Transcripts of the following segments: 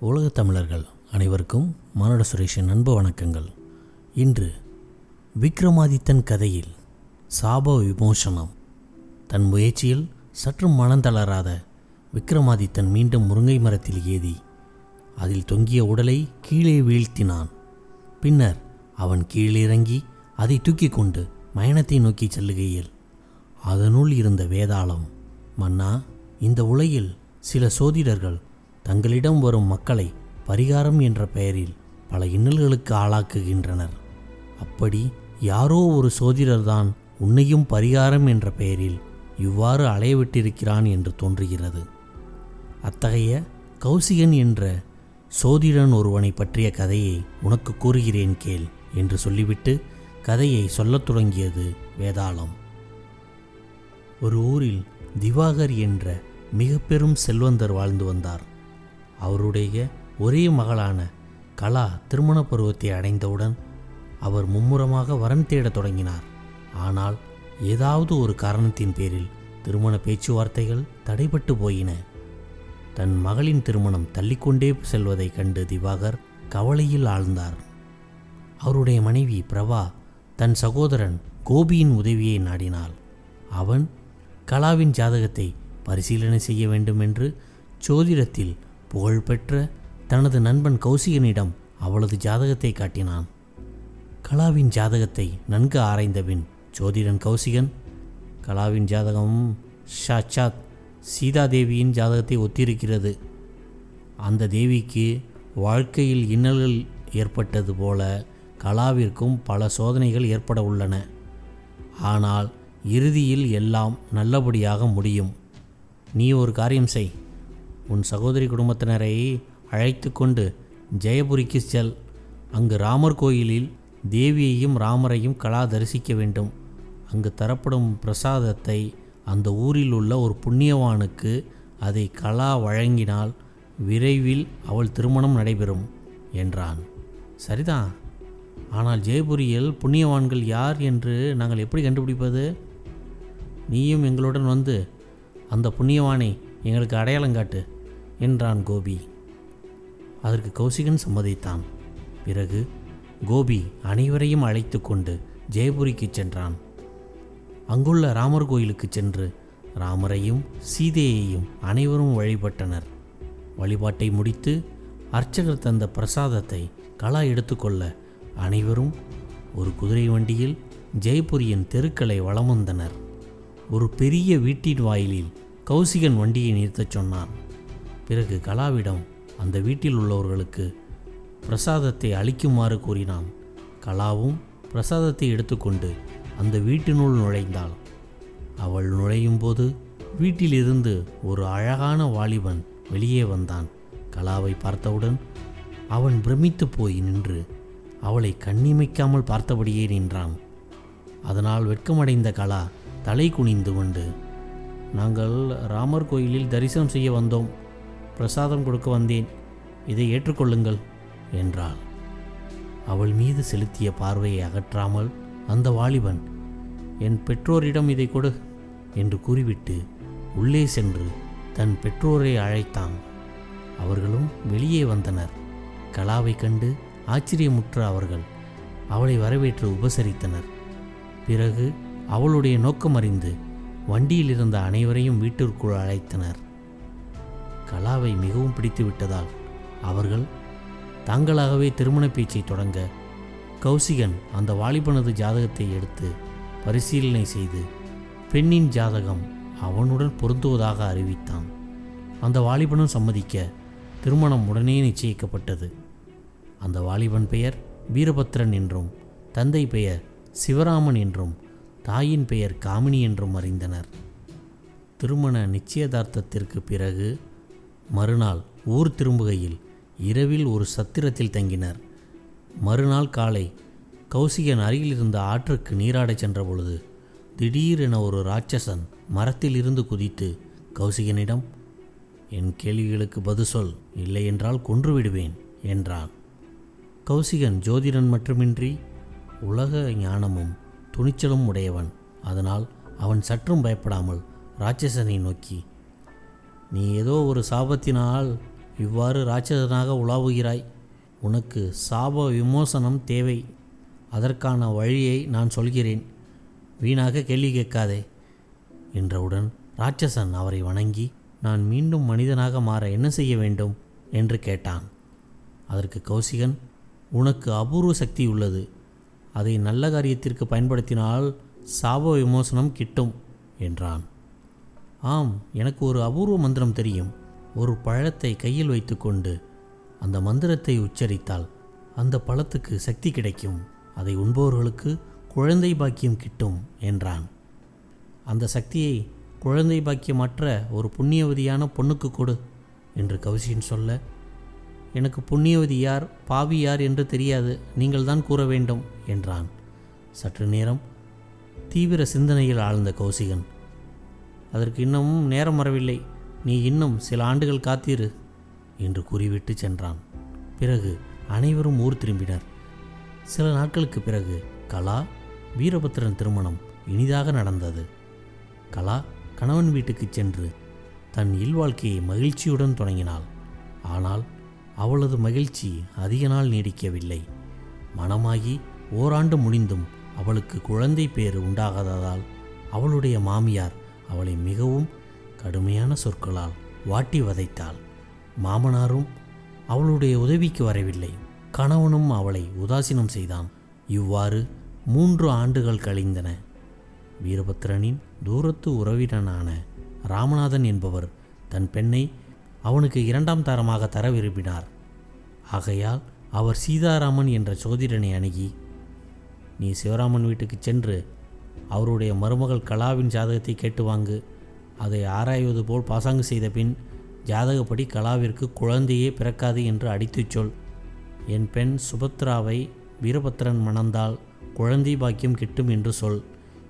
உலகத் தமிழர்கள் அனைவருக்கும் மானுட சுரேஷின் அன்பு வணக்கங்கள். இன்று விக்ரமாதித்தன் கதையில் சாப விமோசனம். தன் முயற்சியில் சற்றும் மனந்தளராத விக்ரமாதித்தன் மீண்டும் முருங்கை மரத்தில் ஏறி அதில் தொங்கிய உடலை கீழே வீழ்த்தினான். பின்னர் அவன் கீழிறங்கி அதை தூக்கிக் கொண்டு மயணத்தை நோக்கி செல்லுகையில் அதனுள் இருந்த வேதாளம் மன்னா இந்த உலகில் சில சோதிடர்கள் தங்களிடம் வரும் மக்களை பரிகாரம் என்ற பெயரில் பல இன்னல்களுக்கு ஆளாக்குகின்றனர். அப்படி யாரோ ஒரு சோதிடர்தான் உன்னையும் பரிகாரம் என்ற பெயரில் இவ்வாறு அலையவிட்டிருக்கிறான் என்று தோன்றுகிறது. அத்தகைய கௌசிகன் என்ற சோதிடன் ஒருவனை பற்றிய கதையை உனக்கு கூறுகிறேன் கேள் என்று சொல்லிவிட்டு கதையை சொல்லத் தொடங்கியது வேதாளம். ஒரு ஊரில் திவாகர் என்ற மிக பெரும் செல்வந்தர் வாழ்ந்து வந்தார். அவருடைய ஒரே மகளான கலா திருமண பருவத்தை அடைந்தவுடன் அவர் மும்முரமாக வரன் தேடத் தொடங்கினார். ஆனால் ஏதாவது ஒரு காரணத்தின் பேரில் திருமண பேச்சுவார்த்தைகள் தடைபட்டு போயின. தன் மகளின் திருமணம் தள்ளிக்கொண்டே செல்வதைக் கண்டு திவாகர் கவலையில் ஆழ்ந்தார். அவருடைய மனைவி பிரபா தன் சகோதரன் கோபியின் உதவியை நாடினாள். அவன் கலாவின் ஜாதகத்தை பரிசீலனை செய்ய வேண்டும் என்று ஜோதிடத்தில் புகழ்பெற்ற தனது நண்பன் கௌசிகனிடம் அவளது ஜாதகத்தை காட்டினான். கலாவின் ஜாதகத்தை நன்கு ஆராய்ந்தபின் ஜோதிடன் கௌசிகன் கலாவின் ஜாதகமும் சாட்சாத் சீதாதேவியின் ஜாதகத்தை ஒத்திருக்கிறது. அந்த தேவிக்கு வாழ்க்கையில் இன்னல்கள் ஏற்பட்டது போல கலாவிற்கும் பல சோதனைகள் ஏற்பட உள்ளன. ஆனால் இறுதியில் எல்லாம் நல்லபடியாக முடியும். நீ ஒரு காரியம் செய். உன் சகோதரி குடும்பத்தினரை அழைத்து கொண்டு ஜெயபுரிக்கு செல் அங்கு ராமர் கோயிலில் தேவியையும் ராமரையும் கலா தரிசிக்க வேண்டும். அங்கு தரப்படும் பிரசாதத்தை அந்த ஊரில் உள்ள ஒரு புண்ணியவானுக்கு அதை கலா வழங்கினால் விரைவில் அவள் திருமணம் நடைபெறும் என்றான். சரிதான் ஆனால் ஜெயபுரியில் புண்ணியவான்கள் யார் என்று நாங்கள் எப்படி கண்டுபிடிப்பது? நீயும் எங்களுடன் வந்து அந்த புண்ணியவானை எங்களுக்கு அடையாளம் காட்டு. என்றான் கோபி. அதற்கு கௌசிகன் சம்மதித்தான். பிறகு கோபி அனைவரையும் அழைத்து கொண்டு ஜெயபுரிக்கு சென்றான். அங்குள்ள ராமர் கோயிலுக்கு சென்று ராமரையும் சீதையையும் அனைவரும் வழிபட்டனர். வழிபாட்டை முடித்து அர்ச்சகர் தந்த பிரசாதத்தை கலா எடுத்துக்கொள்ள அனைவரும் ஒரு குதிரை வண்டியில் ஜெயபுரியின் தெருக்களை வலம் வந்தனர் ஒரு பெரிய வீட்டின் வாயிலில் கௌசிகன் வண்டியை நிறுத்தச் சொன்னான். பிறகு கலாவிடம் அந்த வீட்டில் உள்ளவர்களுக்கு பிரசாதத்தை அளிக்குமாறு கூறினான். கலாவும் பிரசாதத்தை எடுத்துக்கொண்டு அந்த வீட்டினுள் நுழைந்தாள். அவள் நுழையும் போது வீட்டிலிருந்து ஒரு அழகான வாலிபன் வெளியே வந்தான். கலாவை பார்த்தவுடன் அவன் பிரமித்து போய் நின்று அவளை கண்ணிமைக்காமல் பார்த்தபடியே நின்றான். அதனால் வெட்கமடைந்த கலா தலை குனிந்து கொண்டு நாங்கள் ராமர் கோயிலில் தரிசனம் செய்ய வந்தோம். பிரசாதம் கொடுக்க வந்தேன். இதை ஏற்றுக்கொள்ளுங்கள் என்றாள். அவள் மீது செலுத்திய பார்வையை அகற்றாமல் அந்த வாலிபன் என் பெற்றோரிடம் இதை கொடு என்று கூறிவிட்டு உள்ளே சென்று தன் பெற்றோரை அழைத்தான். அவர்களும் வெளியே வந்தனர். கலாவை கண்டு ஆச்சரியமுற்ற அவர்கள் அவளை வரவேற்று உபசரித்தனர். பிறகு அவளுடைய நோக்கம் அறிந்து வண்டியில் இருந்த அனைவரையும் வீட்டிற்குள் அழைத்தனர். கலாவை மிகவும் பிடித்து விட்டதால் அவர்கள் தாங்களாகவே திருமண பேச்சை தொடங்க கௌசிகன் அந்த வாலிபனது ஜாதகத்தை எடுத்து பரிசீலனை செய்து பெண்ணின் ஜாதகம் அவனுடன் பொருந்துவதாக அறிவித்தான். அந்த வாலிபனும் சம்மதிக்க திருமணம் உடனே நிச்சயிக்கப்பட்டது. அந்த வாலிபன் பெயர் வீரபத்ரன் என்றும் தந்தை பெயர் சிவராமன் என்றும் தாயின் பெயர் காமினி என்றும் அறிந்தனர். திருமண நிச்சயதார்த்தத்திற்கு பிறகு மறுநாள் ஊர் திரும்புகையில் இரவில் ஒரு சத்திரத்தில் தங்கினர். மறுநாள் காலை கௌசிகன் அருகில் இருந்த ஆற்றுக்கு நீராடச் சென்றபொழுது திடீரென ஒரு ராட்சசன் மரத்தில் இருந்து குதித்து கௌசிகனிடம் என் கேள்விகளுக்கு பதில் சொல் இல்லை என்றால் என்றான். கௌசிகன் ஜோதிடன் மட்டுமின்றி உலக ஞானமும் துணிச்சலும் உடையவன். அதனால் அவன் சற்றும் பயப்படாமல் ராட்சசனை நோக்கி நீ ஏதோ ஒரு சாபத்தினால் இவ்வாறு ராட்சசனாக உலாவுகிறாய். உனக்கு சாப விமோசனம் தேவை. அதற்கான வழியை நான் சொல்கிறேன். வீணாக கேள்வி கேட்காதே என்றவுடன் ராட்சசன் அவரை வணங்கி நான் மீண்டும் மனிதனாக மாற என்ன செய்ய வேண்டும்? என்று கேட்டான். அதற்கு கௌசிகன் உனக்கு அபூர்வ சக்தி உள்ளது. அதை நல்ல காரியத்திற்கு பயன்படுத்தினால் சாப விமோசனம் கிட்டும் என்றான். ஆம் எனக்கு ஒரு அபூர்வ மந்திரம் தெரியும். ஒரு பழத்தை கையில் வைத்துக்கொண்டு அந்த மந்திரத்தை உச்சரித்தால் அந்த பழத்துக்கு சக்தி கிடைக்கும். அதை உண்பவர்களுக்கு குழந்தை பாக்கியம் கிட்டும் என்றான். அந்த சக்தியை குழந்தை பாக்கியமற்ற ஒரு புண்ணியவதியான பொண்ணுக்கு கொடு என்று கௌசிகன் சொல்ல எனக்கு புண்ணியவதி யார் பாவி யார் என்று தெரியாது நீங்கள் தான் கூற வேண்டும் என்றான். சற்று நேரம் தீவிர சிந்தனையில் ஆழ்ந்த கௌசிகன் அதற்கு இன்னமும் நேரம் வரவில்லை. நீ இன்னும் சில ஆண்டுகள் காத்திரு என்று கூறிவிட்டு சென்றான். பிறகு அனைவரும் ஊர் திரும்பினர். சில நாட்களுக்கு பிறகு கலா வீரபத்திரன் திருமணம் இனிதாக நடந்தது. கலா கணவன் வீட்டுக்கு சென்று தன் இல்வாழ்க்கையை மகிழ்ச்சியுடன் தொடங்கினாள். ஆனால் அவளது மகிழ்ச்சி அதிக நாள் நீடிக்கவில்லை. மணமாகி ஓராண்டு முடிந்தும் அவளுக்கு குழந்தை பேறு உண்டாகாததால் அவளுடைய மாமியார் அவளை மிகவும் கடுமையான சொற்களால் வாட்டி வதைத்தாள். மாமனாரும் அவளுடைய உதவிக்கு வரவில்லை. கணவனும் அவளை உதாசீனம் செய்தான். இவ்வாறு மூன்று ஆண்டுகள் கழிந்தன. வீரபத்திரனின் தூரத்து உறவினனான ராமநாதன் என்பவர் தன் பெண்ணை அவனுக்கு இரண்டாம் தரமாக தர விரும்பினார். ஆகையால் அவர் சீதாராமன் என்ற சோதிடனை அணுகி நீ சிவராமன் வீட்டுக்கு சென்று அவருடைய மருமகள் கலாவின் ஜாதகத்தை கேட்டு வாங்கு. அதை ஆராய்வது போல் பாசாங்கு செய்த பின் ஜாதகப்படி கலாவிற்கு குழந்தையே பிறக்காது என்று அடித்துச் சொல். என் பெண் சுபத்ராவை வீரபத்திரன் மணந்தால் குழந்தை பாக்கியம் கிட்டும் என்று சொல்.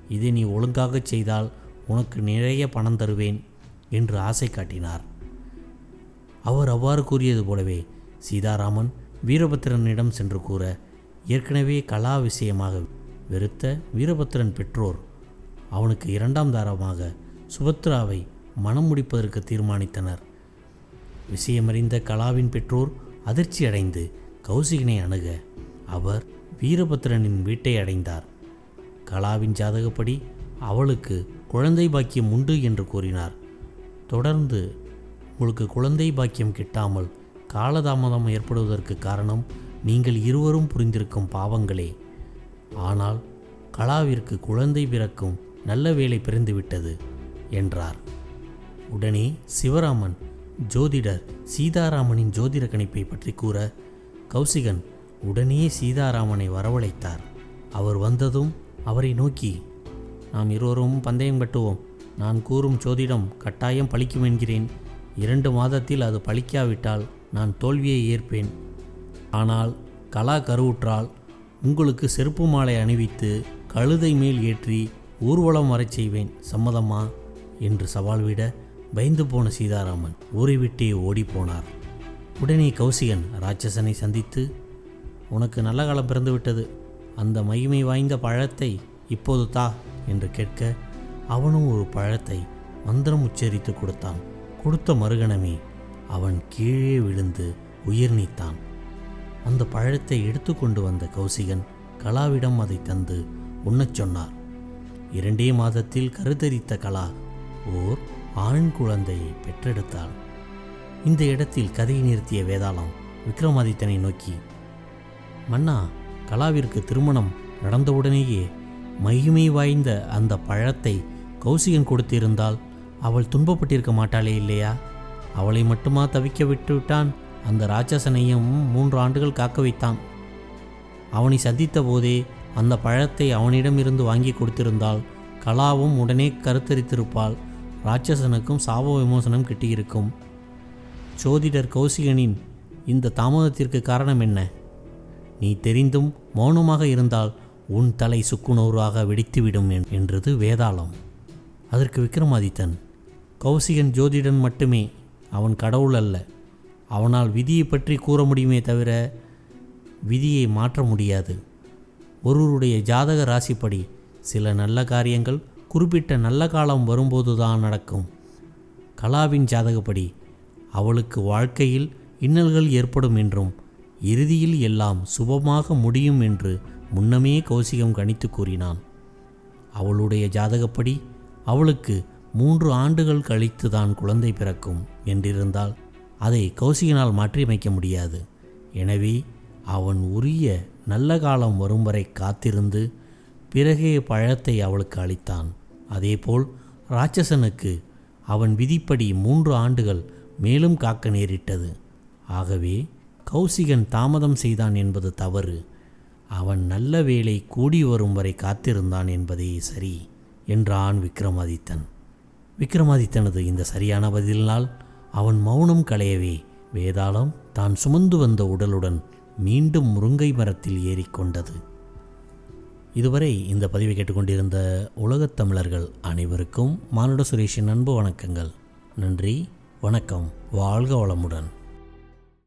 இதை நீ ஒழுங்காகச் செய்தால் உனக்கு நிறைய பணம் தருவேன் என்று ஆசை காட்டினார். அவர் அவ்வாறு கூறியது போலவே சீதாராமன் வீரபத்திரனிடம் சென்று கூற ஏற்கனவே கலா விஷயமாக வெறுத்த வீரபத்திரன் பெற்றோர். அவனுக்கு இரண்டாம் தாரமாக சுபத்ராவை மனம் முடிப்பதற்கு தீர்மானித்தனர். விஷயமறிந்த கலாவின் பெற்றோர் அதிர்ச்சி அடைந்து கௌசிகனை அணுக அவர் வீரபத்திரனின் வீட்டை அடைந்தார். கலாவின் ஜாதகப்படி அவளுக்கு குழந்தை பாக்கியம் உண்டு என்று கூறினார். தொடர்ந்து உங்களுக்கு குழந்தை பாக்கியம் கிட்டாமல் காலதாமதம் ஏற்படுவதற்கு காரணம் நீங்கள் இருவரும் புரிந்திருக்கும் பாவங்களே. ஆனால் கலாவிற்கு குழந்தை பிறக்கும் நல்ல வேலை பிறந்துவிட்டது என்றார். உடனே சிவராமன் ஜோதிடர் சீதாராமனின் ஜோதிட கணிப்பை பற்றி கூற கௌசிகன் உடனே சீதாராமனை வரவழைத்தார். அவர் வந்ததும் அவரை நோக்கி நாம் இருவரும் பந்தயம் கட்டுவோம். நான் கூறும் ஜோதிடம் கட்டாயம் பழிக்கும் என்கிறேன். இரண்டு மாதத்தில் அது பழிக்காவிட்டால் நான் தோல்வியை ஏற்பேன். ஆனால் கலா கருவுற்றால் உங்களுக்கு செருப்பு மாலை அணிவித்து கழுதை மேல் ஏற்றி ஊர்வலம் வரச் செய்வேன் சம்மதமா? என்று சவால் விட பயந்து போன சீதாராமன் ஊரை விட்டே ஓடிப்போனார் உடனே கௌசிகன் ராட்சசனை சந்தித்து உனக்கு நல்ல காலம் பிறந்துவிட்டது அந்த மகிமை வாய்ந்த பழத்தை இப்போது தா என்று கேட்க அவனும் ஒரு பழத்தை மந்திரம் உச்சரித்து கொடுத்தான். கொடுத்த மறுகணமே அவன் கீழே விழுந்து உயிர் நீத்தான். அந்த பழத்தை எடுத்துக்கொண்டு வந்த கௌசிகன் கலாவிடம் அதை தந்து உண்ணச் சொன்னார். இரண்டே மாதத்தில் கருத்தரித்த கலா ஓர் ஆண் குழந்தையை பெற்றெடுத்தாள். இந்த இடத்தில் கதையை நிறுத்திய வேதாளம் விக்ரமாதித்தனை நோக்கி மன்னா கலாவிற்கு திருமணம் நடந்தவுடனேயே மகிமை வாய்ந்த அந்த பழத்தை கௌசிகன் கொடுத்திருந்தால் அவள் துன்பப்பட்டிருக்க மாட்டாளே இல்லையா? அவளை மட்டுமா தவிக்க விட்டுவிட்டான்? அந்த ராட்சசனையும் மூன்று ஆண்டுகள் காக்க வைத்தான். அவனை சந்தித்த போதே அந்த பழத்தை அவனிடமிருந்து வாங்கி கொடுத்திருந்தால் கலாவும் உடனே கருத்தரித்திருப்பாள். ராட்சசனுக்கும் சாப விமோசனம் கிட்டியிருக்கும். சோதிடர் கௌசிகனின் இந்த தாமதத்திற்கு காரணம் என்ன? நீ தெரிந்தும் மௌனமாக இருந்தால் உன் தலை சுக்குநூறாக வெடித்துவிடும் என்றது வேதாளம். அதற்கு விக்ரமாதித்தன் கௌசிகன் ஜோதிடன் மட்டுமே அவன் கடவுள் அல்ல. அவனால் விதியை பற்றி கூற முடியுமே தவிர விதியை மாற்ற முடியாது. ஒருவருடைய ஜாதக ராசிப்படி சில நல்ல காரியங்கள் குறிப்பிட்ட நல்ல காலம் வரும்போது தான் நடக்கும். கலாவின் ஜாதகப்படி அவளுக்கு வாழ்க்கையில் இன்னல்கள் ஏற்படும் என்றும் இறுதியில் எல்லாம் சுபமாக முடியும் என்று முன்னமே கௌசிகம் கணித்து கூறினான். அவளுடைய ஜாதகப்படி அவளுக்கு மூன்று ஆண்டுகள் கழித்து தான் குழந்தை பிறக்கும் என்றிருந்தால் அதை கௌசிகனால் மாற்றியமைக்க முடியாது. எனவே அவன் உரிய நல்ல காலம் வரும் வரை காத்திருந்து பிறகே பழத்தை அவளுக்கு அளித்தான். அதேபோல் ராட்சசனுக்கு அவன் விதிப்படி மூன்று ஆண்டுகள் மேலும் காக்க நேரிட்டது. ஆகவே கௌசிகன் தாமதம் செய்தான் என்பது தவறு. அவன் நல்ல வேளை கூடி வரும் வரை காத்திருந்தான் என்பதே சரி என்றான் விக்ரமாதித்தன். விக்ரமாதித்தனது இந்த சரியான பதிலினால் அவன் மௌனம் களையவே வேதாளம் தான் சுமந்து வந்த உடலுடன் மீண்டும் முருங்கை மரத்தில் ஏறிக்கொண்டது. இதுவரை இந்த பதிவை கேட்டுக்கொண்டிருந்த உலகத் தமிழர்கள் அனைவருக்கும் மானுட சுரேஷின் அன்பு வணக்கங்கள். நன்றி வணக்கம் வாழ்க வளமுடன்.